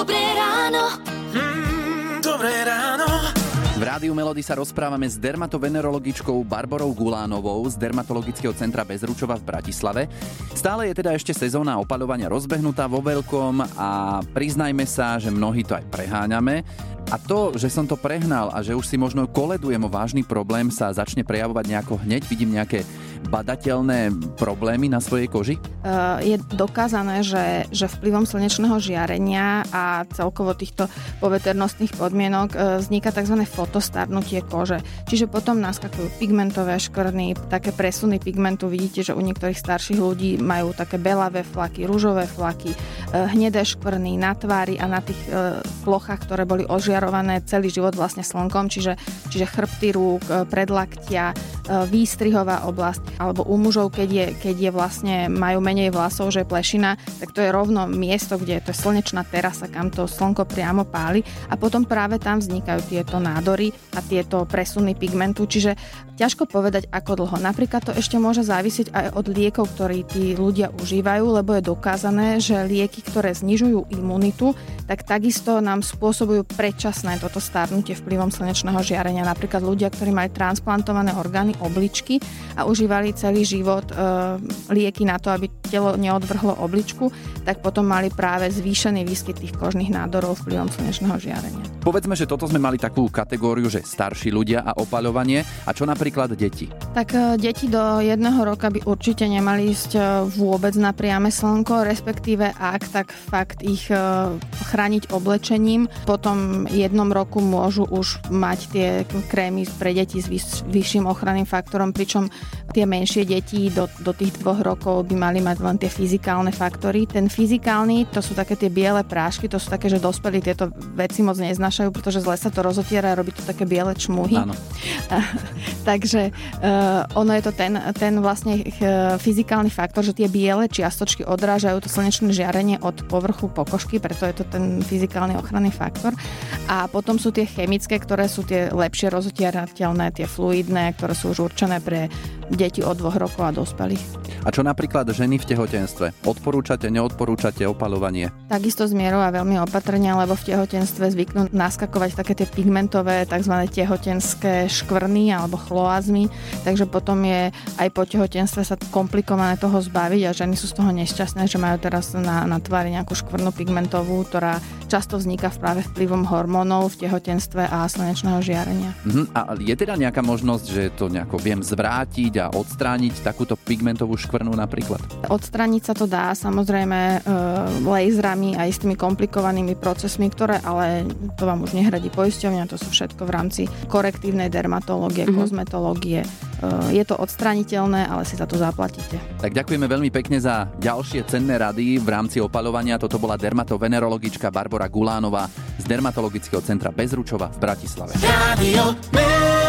Dobré ráno. Mm, dobré ráno. V Rádiu Melody sa rozprávame s dermatovenerologičkou Barborou Gulánovou z Dermatologického centra Bezručova v Bratislave. Stále je teda ešte sezóna opaľovania rozbehnutá vo veľkom a priznajme sa, že mnohí to aj preháňame. A to, že som to prehnal a že už si možno koledujem o vážny problém, sa začne prejavovať nejako hneď. Vidím nejaké badateľné problémy na svojej koži? Je dokázané, že, že vplyvom slnečného žiarenia a celkovo týchto poveternostných podmienok vzniká tzv. fotostarnutie kože. Čiže potom naskakujú pigmentové škvrny, také presuny pigmentu. Vidíte, že u niektorých starších ľudí majú také belavé flaky, rúžové flaky, hnedé škvrny na tvári a na tých plochách, ktoré boli ožiarované celý život vlastne slnkom, čiže, čiže chrbty rúk, predlaktia, výstrihová oblasť alebo u mužov, keď je, keď je vlastne, majú menej vlasov, že je plešina, tak to je rovno miesto, kde je to slnečná terasa, kam to slnko priamo páli a potom práve tam vznikajú tieto nádory a tieto presuny pigmentu, čiže ťažko povedať ako dlho. Napríklad to ešte môže závisieť aj od liekov, ktorí tí ľudia užívajú, lebo je dokázané, že lieky, ktoré znižujú imunitu, tak takisto nám spôsobujú predčasné toto starnutie vplyvom slnečného žiarenia. Napríklad ľudia, ktorí mali transplantované orgány obličky a užívali celý život e, lieky na to, aby telo neodvrhlo obličku, tak potom mali práve zvýšený výskyt tých kožných nádorov vplyvom slnečného žiarenia. Povedzme, že toto sme mali takú kategóriu, že starší ľudia a opaľovanie. A čo napríklad deti? Tak e, deti do jedného roka by určite nemali ísť e, vôbec na priame slnko, respektíve ak, tak fakt ich e, chrániť oblečením. Potom jednom roku môžu už mať tie krémy pre deti s vyšším ochranným faktorom, pričom tie menšie deti do, do tých dvoch rokov by mali mať len tie fyzikálne faktory. Ten fyzikálny, to sú také tie biele prášky, to sú také, že dospelí tieto veci moc neznášajú, pretože zle sa to rozotiera a robí to také biele čmuhy. Áno. Takže uh, ono je to ten, ten vlastne uh, fyzikálny faktor, že tie biele čiastočky odrážajú to slnečné žiarenie od povrchu pokožky, preto je to ten fyzikálny ochranný faktor. A potom sú tie chemické, ktoré sú tie lepšie rozotierateľné, tie fluidné, ktoré sú už určené pre deti od dvoch rokov a dospelých. A čo napríklad ženy v tehotenstve? Odporúčate, neodporúčate opalovanie? Takisto z mierou a veľmi opatrne, lebo v tehotenstve zvyknú naskakovať také tie pigmentové tzv. tehotenské škvrny alebo chloazmy, takže potom je aj po tehotenstve sa komplikované toho zbaviť a ženy sú z toho nešťastné, že majú teraz na, na tvári nejakú škvrnu pigmentovú, ktorá často vzniká práve vplyvom hormónov v tehotenstve a slnečného žiarenia. Uh-huh. A je teda nejaká možnosť, že to nejako viem zvrátiť a odstrániť takúto pigmentovú škvrnu napríklad? Odstrániť sa to dá samozrejme e, laserami a istými komplikovanými procesmi, ktoré ale to vám už nehradí poisťovňa, to sú všetko v rámci korektívnej dermatológie, mm-hmm. kozmetológie. E, je to odstraniteľné, ale si za to zaplatíte. Tak ďakujeme veľmi pekne za ďalšie cenné rady v rámci opalovania. Toto bola dermatovenerologička Barbara Gulánová z Dermatologického centra Bezručova v Bratislave. Radio